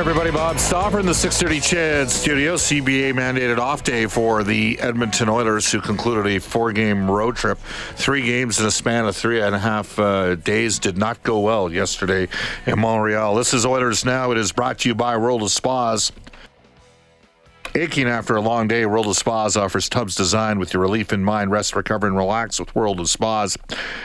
Everybody. Bob Stauffer in the 6:30 CHED studio. CBA mandated off day for the Edmonton Oilers, who concluded a four-game road trip. Three games in a span of three and a half uh, days did not go well yesterday in Montreal. This is Oilers now. It is brought to you by World of Spas. Aching after a long day, World of Spas offers tubs designed with your relief in mind. Rest, recover, and relax with World of Spas.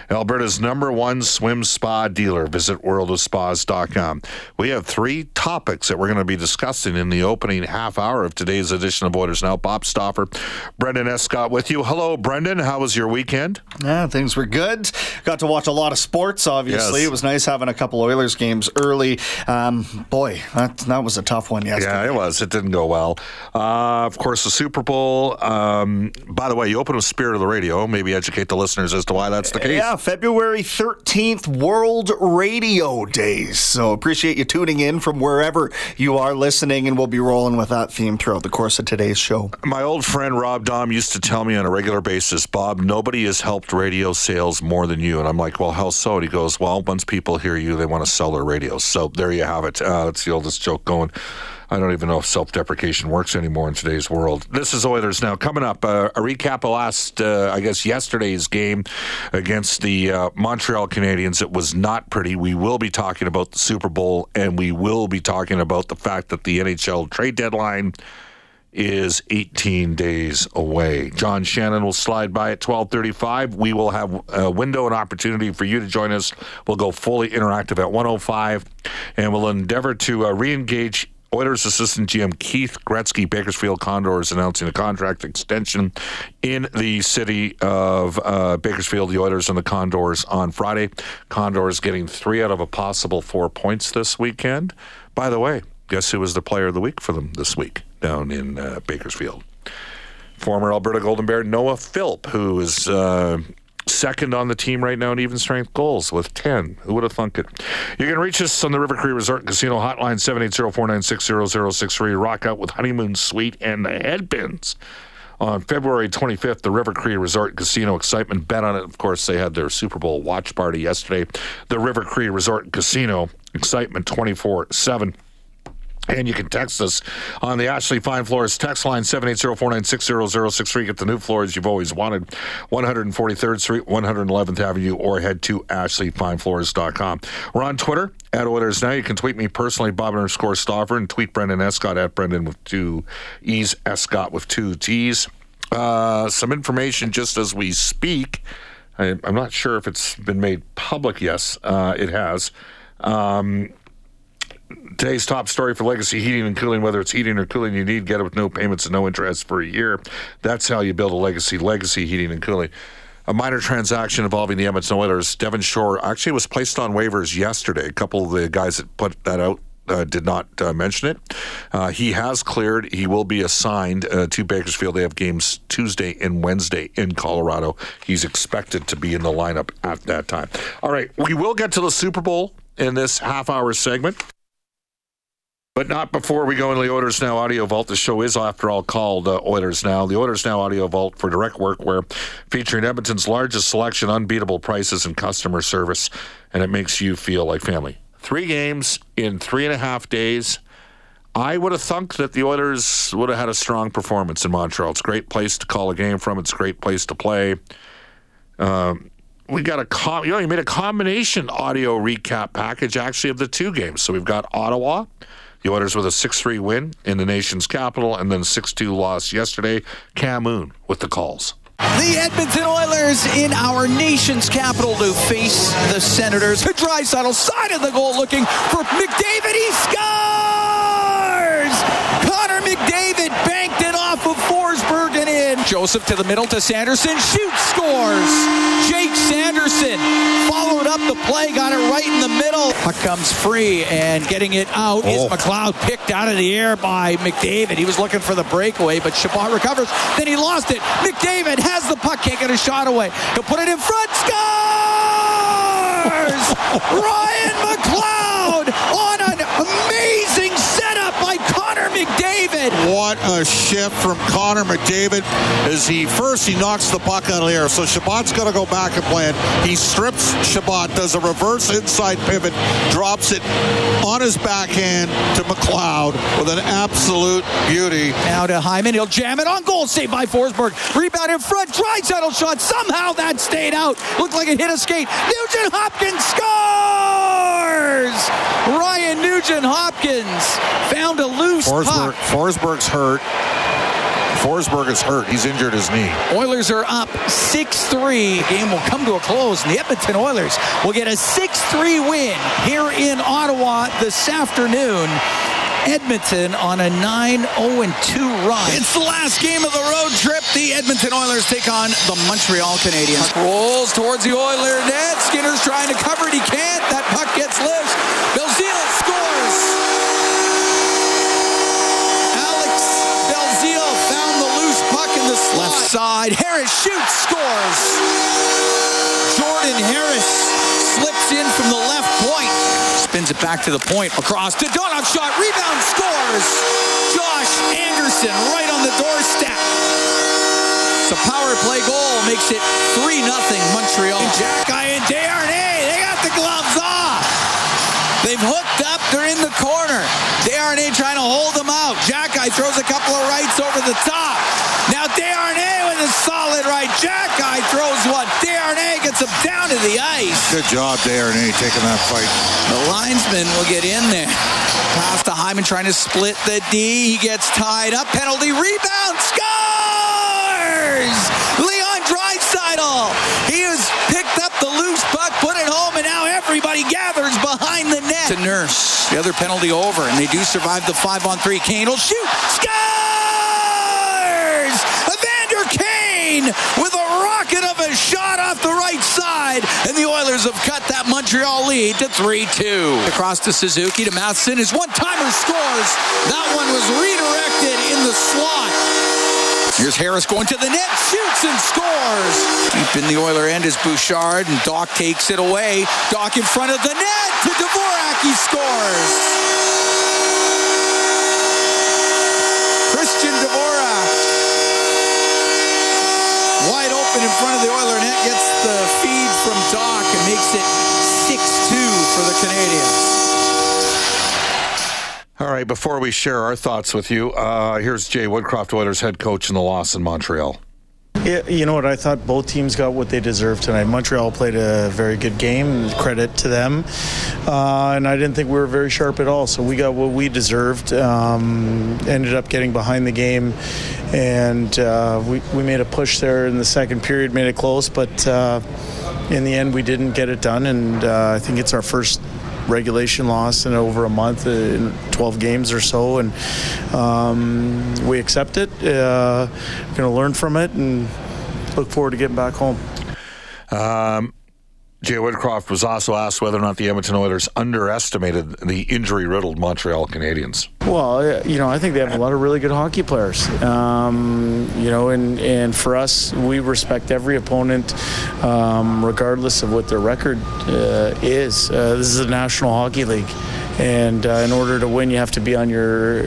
Alberta's number one swim spa dealer. Visit worldofspas.com. We have three topics that we're going to be discussing in the opening half hour of today's edition of Oilers Now. Bob Stauffer, Brendan Escott with you. Hello, Brendan. How was your weekend? Yeah, things were good. Got to watch a lot of sports, obviously. Yes. It was nice having a couple Oilers games early. Um, boy, that, that was a tough one yesterday. Yeah, it was. It didn't go well. Uh, of course, the Super Bowl. Um, by the way, you open with Spirit of the Radio. Maybe educate the listeners as to why that's the case. Yeah, February 13th, World Radio Days. So appreciate you tuning in from wherever you are listening, and we'll be rolling with that theme throughout the course of today's show. My old friend Rob Daum used to tell me on a regular basis, Bob, nobody has helped radio sales more than you. And I'm like, well, how so? And he goes, well, once people hear you, they want to sell their radios. So there you have it. Uh, that's the oldest joke going. I don't even know if self deprecation works anymore in today's world. This is Oilers now. Coming up, uh, a recap of last, uh, I guess, yesterday's game against the uh, Montreal Canadiens. It was not pretty. We will be talking about the Super Bowl, and we will be talking about the fact that the NHL trade deadline is 18 days away. John Shannon will slide by at 12:35. We will have a window and opportunity for you to join us. We'll go fully interactive at 105 and we'll endeavor to uh, re-engage Oilers assistant GM Keith Gretzky, Bakersfield Condors announcing a contract extension in the city of uh, Bakersfield. The Oilers and the Condors on Friday. Condors getting three out of a possible four points this weekend. By the way, guess who was the player of the week for them this week down in uh, Bakersfield? Former Alberta Golden Bear Noah Philp, who is uh, second on the team right now in even strength goals with 10. Who would have thunk it? You can reach us on the River Cree Resort Casino hotline 780-496-0063. Rock out with Honeymoon Suite and the Headpins. On February 25th, the River Cree Resort Casino excitement bet on it. Of course, they had their Super Bowl watch party yesterday. The River Cree Resort Casino excitement 24 7. And you can text us on the Ashley Fine Floors text line 780-496-0063. Get the new floors you've always wanted. 143rd Street, 111th Avenue, or head to ashleyfinefloors.com. We're on Twitter at Oilers Now. You can tweet me personally, Bob underscore Stauffer, and tweet Brendan Escott at Brendan with two E's, Escott with two T's. Uh, some information just as we speak. I, I'm not sure if it's been made public. Yes, uh, it has. Um, Today's top story for Legacy Heating and Cooling, whether it's heating or cooling you need, get it with no payments and no interest for a year. That's how you build a legacy. Legacy Heating and Cooling. A minor transaction involving the Edmonton Oilers. Devin Shore actually was placed on waivers yesterday. A couple of the guys that put that out uh, did not uh, mention it. Uh, he has cleared. He will be assigned uh, to Bakersfield. They have games Tuesday and Wednesday in Colorado. He's expected to be in the lineup at that time. All right, we will get to the Super Bowl in this half hour segment. But not before we go into the Oilers Now Audio Vault. The show is, after all, called uh, Oilers Now. The Oilers Now Audio Vault for direct workwear, featuring Edmonton's largest selection, unbeatable prices, and customer service. And it makes you feel like family. Three games in three and a half days. I would have thunk that the Oilers would have had a strong performance in Montreal. It's a great place to call a game from. It's a great place to play. Um, we got a com- you know you made a combination audio recap package actually of the two games. So we've got Ottawa, the Oilers with a six three win in the nation's capital, and then six two loss yesterday. Camoon with the calls. The Edmonton Oilers in our nation's capital to face the Senators. The Draisaitl side of the goal looking for McDavid. He scores! Connor McDavid banked it off of Forsberg and in. Joseph to the middle to Sanderson. Shoots, scores. Jake Sanderson followed up the play, got it right in the middle. Puck comes free, and getting it out oh. is McLeod picked out of the air by McDavid. He was looking for the breakaway, but Chabot recovers. Then he lost it. McDavid has the puck, can't get a shot away. He'll put it in front. Scores! Ryan McLeod on an amazing McDavid. What a shift from Connor McDavid as he first he knocks the puck out of the air. So Chabot's got to go back and play it. He strips Chabot, does a reverse inside pivot, drops it on his backhand to McLeod with an absolute beauty. Now to Hyman. He'll jam it on goal. Saved by Forsberg. Rebound in front. Draisaitl shot. Somehow that stayed out. Looked like it hit a skate. Nugent Hopkins scores! Ryan Nugent Hopkins found a loose Forsberg, Forsberg's hurt. Forsberg is hurt. He's injured his knee. Oilers are up 6-3. The game will come to a close, and the Edmonton Oilers will get a 6-3 win here in Ottawa this afternoon. Edmonton on a 9-0-2 run. It's the last game of the road trip. The Edmonton Oilers take on the Montreal Canadiens. Puck rolls towards the Oiler net. Skinner's trying to cover it. He can't. That puck gets loose. Belzile scores. Alex Belzile found the loose puck in the slot. Left side. Harris shoots, scores. Jordan Harris slips in from the left point. Spins it back to the point. Across to Donov shot. Rebound scores. Josh Anderson right on the doorstep. It's a power play goal. Makes it 3 0 Montreal. Jack and Desharnais. They got the gloves off. They've hooked up. They're in the corner. Desharnais trying to hold them out. Jack Xhekaj throws a couple of rights over the top. Now Desharnais with a solid right. Xhekaj throws one. Desharnais gets him down to the ice. Good job, Desharnais, taking that fight. The linesman will get in there. Pass to Hyman trying to split the D. He gets tied up. Penalty rebound. Scores! Leon Draisaitl. He has picked up the loose puck, put it home, and now everybody gathers behind the net. To Nurse. The other penalty over, and they do survive the five on three. Kane will shoot. Scores! Evander Kane with a rocket of a shot off the right side, and the Oilers have cut that Montreal lead to 3-2. Across to Suzuki to Matheson. His one-timer scores. That one was redirected in the slot. Here's Harris going to the net, shoots and scores. Deep in the Oiler end is Bouchard, and Dach takes it away. Dach in front of the net to Dvorak, he scores. Christian Dvorak. Wide open in front of the Oiler net, gets the feed from Dach and makes it 6-2 for the Canadians. All right, before we share our thoughts with you, uh, here's Jay Woodcroft, Oilers head coach in the loss in Montreal. Yeah, you know what? I thought both teams got what they deserved tonight. Montreal played a very good game. Credit to them. Uh, and I didn't think we were very sharp at all. So we got what we deserved. Um, ended up getting behind the game. And uh, we, we made a push there in the second period, made it close. But uh, in the end, we didn't get it done. And uh, I think it's our first regulation loss in over a month, uh, in 12 games or so, and um, we accept it. Uh, we're going to learn from it and look forward to getting back home. Um, Jay Woodcroft was also asked whether or not the Edmonton Oilers underestimated the injury riddled Montreal Canadiens. Well, uh, you know, I think they have a lot of really good hockey players. Um, you know, and, and for us, we respect every opponent, um, regardless of what their record uh, is. Uh, this is a National Hockey League and uh, in order to win, you have to be on your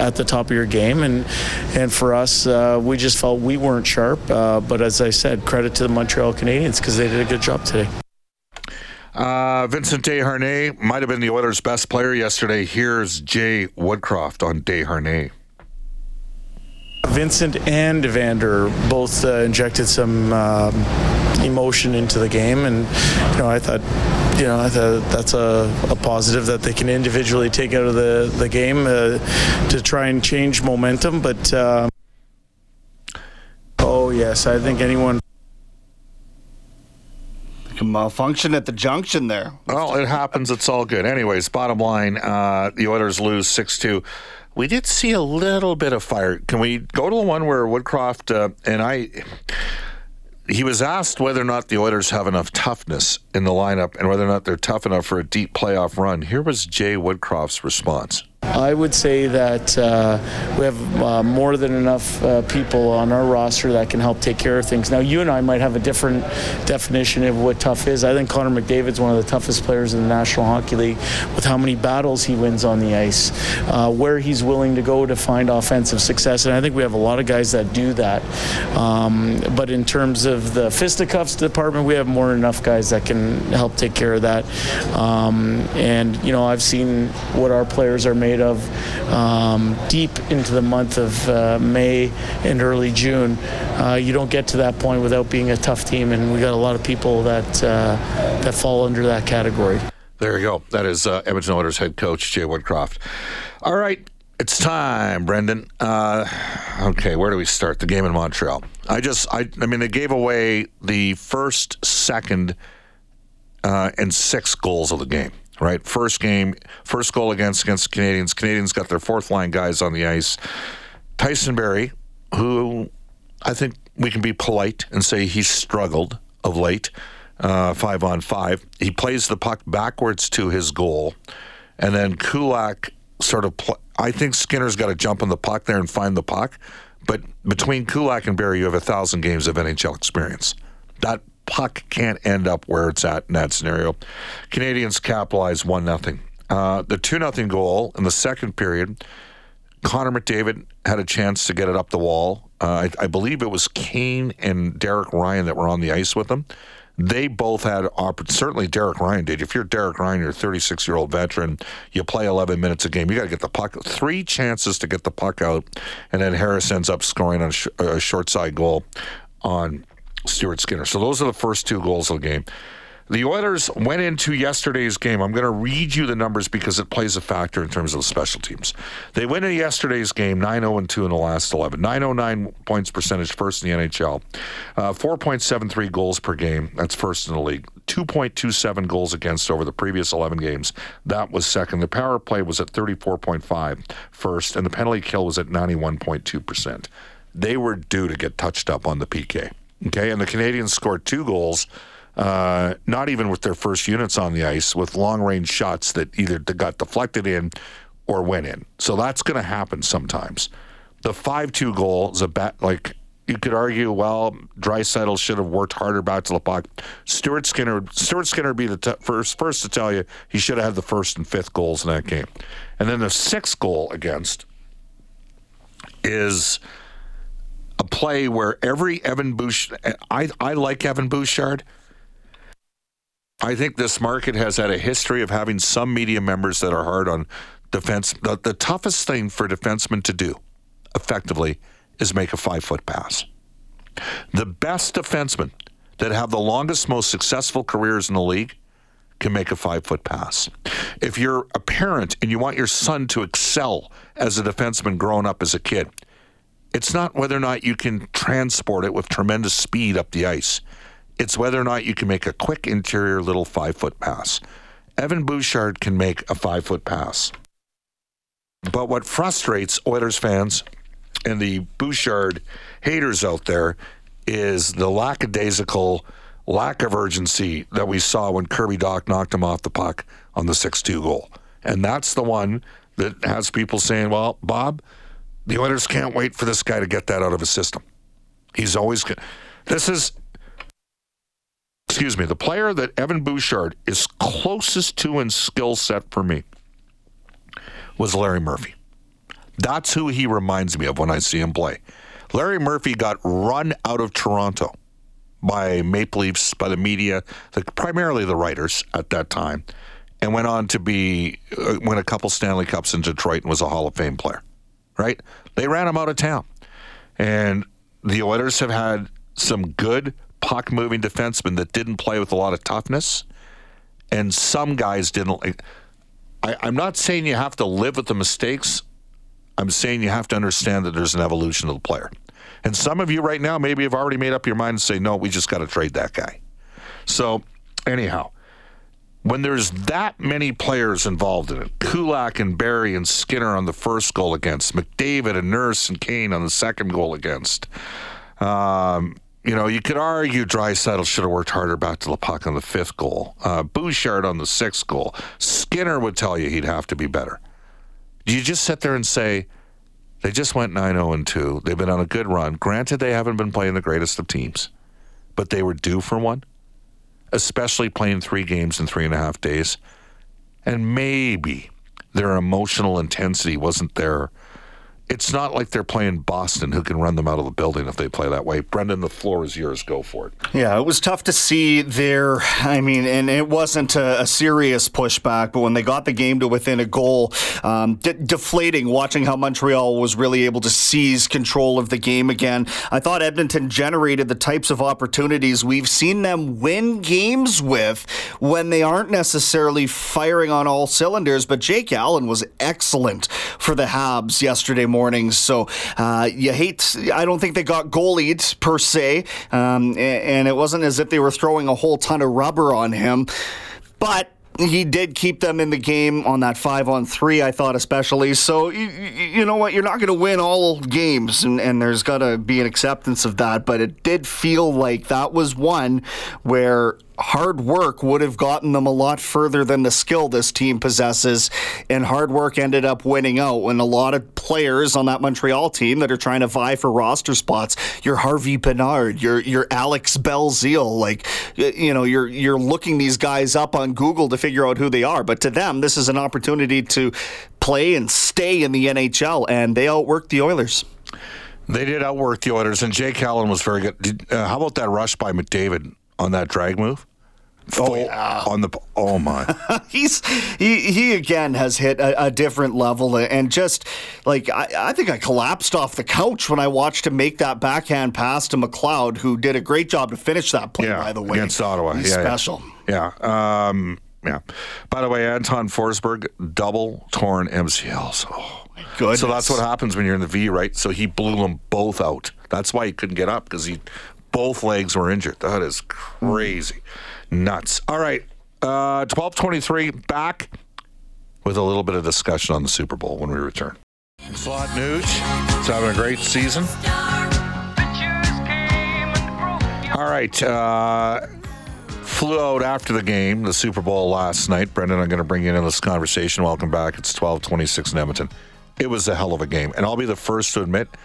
at the top of your game. And and for us, uh, we just felt we weren't sharp. Uh, but as I said, credit to the Montreal Canadiens because they did a good job today. Uh, Vincent Desharnais might have been the Oilers' best player yesterday. Here's Jay Woodcroft on Desharnais. Vincent and Evander both uh, injected some um, emotion into the game, and you know I thought, you know, I thought that's a, a positive that they can individually take out of the the game uh, to try and change momentum. But uh, oh yes, I think anyone malfunction at the junction there. Well, it happens. It's all good. Anyways, bottom line, uh, the Oilers lose 6 2. we did see a little bit of fire. Can we go to the one where Woodcroft uh, and I? He was asked whether or not the Oilers have enough toughness in the lineup and whether or not they're tough enough for a deep playoff run. Here was Jay Woodcroft's response. I would say that uh, we have uh, more than enough uh, people on our roster that can help take care of things. Now, you and I might have a different definition of what tough is. I think Connor McDavid's one of the toughest players in the National Hockey League with how many battles he wins on the ice, uh, where he's willing to go to find offensive success. And I think we have a lot of guys that do that. Um, but in terms of the fisticuffs department, we have more than enough guys that can help take care of that. Um, and, you know, I've seen what our players are made of um, deep into the month of uh, May and early June. Uh, you don't get to that point without being a tough team, and we got a lot of people that uh, that fall under that category. There you go. That is uh, Edmonton Oilers head coach Jay Woodcroft. All right. It's time, Brendan. Uh, okay, where do we start? The game in Montreal. I just, I, I mean, they gave away the first, second, uh, and six goals of the game right? First game, first goal against against Canadians Canadiens got their fourth line guys on the ice. Tyson Barrie, who I think we can be polite and say he's struggled of late, uh, five on five. He plays the puck backwards to his goal, and then Kulak sort of. Pl- I think Skinner's got to jump on the puck there and find the puck. But between Kulak and Barrie, you have a thousand games of NHL experience. That puck can't end up where it's at in that scenario. Canadians capitalize 1 0. Uh, the 2 0 goal in the second period, Connor McDavid had a chance to get it up the wall. Uh, I, I, believe it was Kane and Derek Ryan that were on the ice with him. They both had certainly Derek Ryan did. If you're Derek Ryan, you're a 36 year old veteran. You play 11 minutes a game. You got to get the puck. Three chances to get the puck out, and then Harris ends up scoring on sh- a short side goal on Stuart Skinner. So those are the first two goals of the game. The Oilers went into yesterday's game. I'm going to read you the numbers because it plays a factor in terms of the special teams. They went into yesterday's game 9 0 2 in the last 11. 909 points percentage, first in the NHL. Uh, 4.73 goals per game, that's first in the league. 2.27 goals against over the previous 11 games, that was second. The power play was at 34.5 first, and the penalty kill was at 91.2%. They were due to get touched up on the PK. Okay, and the Canadians scored two goals, uh, not even with their first units on the ice, with long range shots that either got deflected in or went in. So that's going to happen sometimes. The 5 2 goal is a bet, like, you could argue, well, Draisaitl should have worked harder back to the puck. Stuart Skinner, Stuart Skinner would be the t- first first to tell you he should have had the first and fifth goals in that game, and then the sixth goal against is a play where every Evan Bouchard, I, I like Evan Bouchard. I think this market has had a history of having some media members that are hard on defense. The, the toughest thing for defensemen to do effectively is make a five foot pass. The best defensemen that have the longest, most successful careers in the league can make a five foot pass. If you're a parent and you want your son to excel as a defenseman growing up as a kid, it's not whether or not you can transport it with tremendous speed up the ice. It's whether or not you can make a quick interior little five foot pass. Evan Bouchard can make a five foot pass. But what frustrates Oilers fans and the Bouchard haters out there is the lackadaisical lack of urgency that we saw when Kirby Dach knocked him off the puck on the 6 2 goal. And that's the one that has people saying, well, Bob, the Oilers can't wait for this guy to get that out of his system. He's always. This is, excuse me, the player that Evan Bouchard is closest to in skill set for me was Larry Murphy. That's who he reminds me of when I see him play. Larry Murphy got run out of Toronto by Maple Leafs, by the media, the, primarily the writers at that time, and went on to be uh, win a couple Stanley Cups in Detroit and was a Hall of Fame player right? They ran him out of town. And the Oilers have had some good puck moving defensemen that didn't play with a lot of toughness. And some guys didn't. I, I'm not saying you have to live with the mistakes. I'm saying you have to understand that there's an evolution of the player. And some of you right now maybe have already made up your mind and say, no, we just got to trade that guy. So, anyhow, when there's that many players involved in it, Kulak and Barrie and Skinner on the first goal against, McDavid and Nurse and Kane on the second goal against. Um, you know, you could argue Draisaitl should have worked harder back to puck on the fifth goal. Uh, Bouchard on the sixth goal. Skinner would tell you he'd have to be better. Do you just sit there and say, they just went 9 0 and 2. They've been on a good run. Granted, they haven't been playing the greatest of teams, but they were due for one? Especially playing three games in three and a half days. And maybe their emotional intensity wasn't there it's not like they're playing Boston, who can run them out of the building if they play that way. Brendan, the floor is yours. Go for it. Yeah, it was tough to see there. I mean, and it wasn't a, a serious pushback, but when they got the game to within a goal, um, de- deflating watching how Montreal was really able to seize control of the game again. I thought Edmonton generated the types of opportunities we've seen them win games with when they aren't necessarily firing on all cylinders. But Jake Allen was excellent for the Habs yesterday morning mornings. So uh, you hate. I don't think they got goalied per se, um, and it wasn't as if they were throwing a whole ton of rubber on him, but he did keep them in the game on that five on three, I thought, especially. So, you, you know what? You're not going to win all games, and, and there's got to be an acceptance of that. But it did feel like that was one where hard work would have gotten them a lot further than the skill this team possesses. And hard work ended up winning out. When a lot of players on that Montreal team that are trying to vie for roster spots, you're Harvey Pinard, you're you're Alex Belzile, like you know, you're you're looking these guys up on Google to figure out who they are. But to them, this is an opportunity to play and stay in the NHL, and they outworked the Oilers. They did outwork the Oilers, and Jake Allen was very good. Did, uh, how about that rush by McDavid? On that drag move. Oh yeah, on the oh my, he's he he again has hit a, a, different level and just like I, I think I collapsed off the couch when I watched him make that backhand pass to McLeod, who did a great job to finish that play. Yeah, by the way, against Ottawa, he's yeah, special. Yeah, yeah. Um, yeah. By the way, Anton Forsberg double torn MCLs. Oh my goodness. So that's what happens when you're in the V, right? So he blew them both out. That's why he couldn't get up because he both legs were injured. That is crazy. Nuts. All right. Uh, 1223 back with a little bit of discussion on the Super Bowl when we return. Slot Nuge is having a great season. All right. Uh, flew out after the game, the Super Bowl last night. Brendan, I'm going to bring you into this conversation. Welcome back. It's 1226 in Edmonton. It was a hell of a game. And I'll be the first to admit –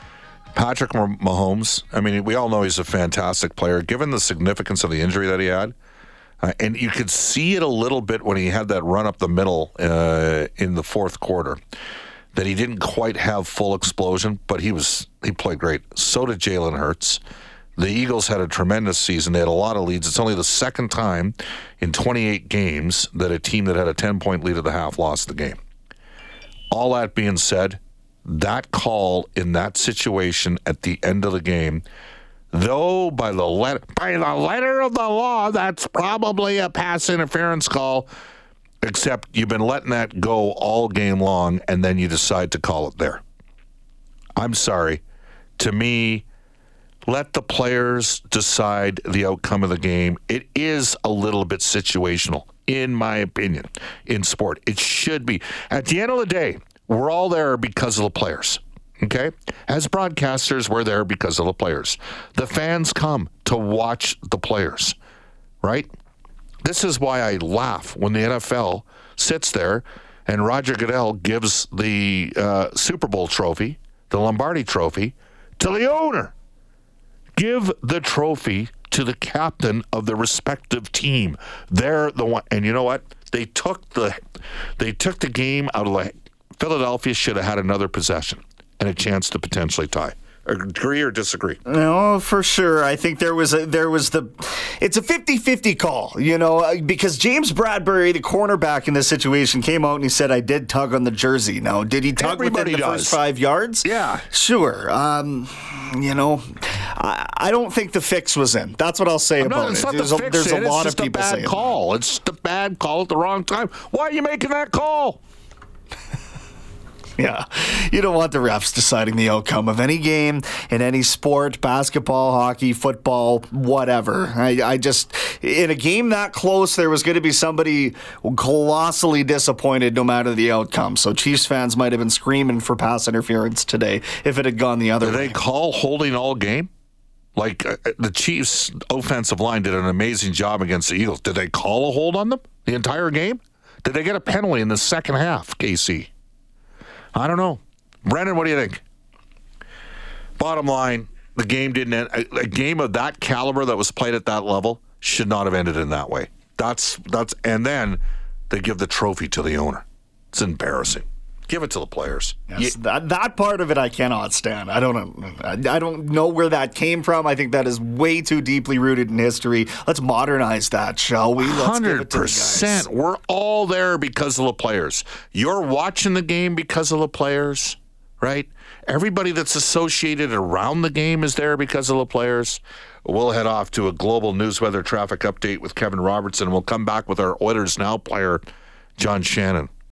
Patrick Mahomes, I mean, we all know he's a fantastic player. Given the significance of the injury that he had, uh, and you could see it a little bit when he had that run up the middle uh, in the fourth quarter, that he didn't quite have full explosion, but he was he played great. So did Jalen Hurts. The Eagles had a tremendous season. They had a lot of leads. It's only the second time in 28 games that a team that had a 10 point lead at the half lost the game. All that being said, that call in that situation at the end of the game, though by the letter by the letter of the law, that's probably a pass interference call. Except you've been letting that go all game long, and then you decide to call it there. I'm sorry. To me, let the players decide the outcome of the game. It is a little bit situational, in my opinion, in sport. It should be. At the end of the day, we're all there because of the players. Okay? As broadcasters, we're there because of the players. The fans come to watch the players, right? This is why I laugh when the NFL sits there and Roger Goodell gives the uh, Super Bowl trophy, the Lombardi trophy, to the owner. Give the trophy to the captain of the respective team. They're the one, and you know what? They took the they took the game out of the Philadelphia should have had another possession and a chance to potentially tie. Agree or disagree? No, for sure. I think there was a there was the it's a 50-50 call, you know, uh, because James Bradberry, the cornerback in this situation, came out and he said I did tug on the jersey. Now, did he tug Everybody within the does. first 5 yards? Yeah. Sure. Um, you know, I, I, don't think the fix was in. That's what I'll say about it. It's not there's the a, there's in. a lot it's of people a bad saying call. That. It's the bad call at the wrong time. Why are you making that call? Yeah. You don't want the refs deciding the outcome of any game in any sport, basketball, hockey, football, whatever. I, I just, in a game that close, there was going to be somebody colossally disappointed no matter the outcome. So Chiefs fans might have been screaming for pass interference today if it had gone the other way. Did way. they call holding all game? Like uh, the Chiefs' offensive line did an amazing job against the Eagles. Did they call a hold on them the entire game? Did they get a penalty in the second half, KC? I don't know. Brendan, what do you think? Bottom line, the game didn't end. A, a game of that caliber that was played at that level should not have ended in that way. That's that's and then they give the trophy to the owner. It's embarrassing. Give it to the players. Yes, that that part of it I cannot stand. I don't know. I, I don't know where that came from. I think that is way too deeply rooted in history. Let's modernize that, shall we? Hundred it to the guys. percent. We're all there because of the players. You're watching the game because of the players, right? Everybody that's associated around the game is there because of the players. We'll head off to a global news weather traffic update with Kevin Robertson. We'll come back with our Oilers Now player, John Shannon.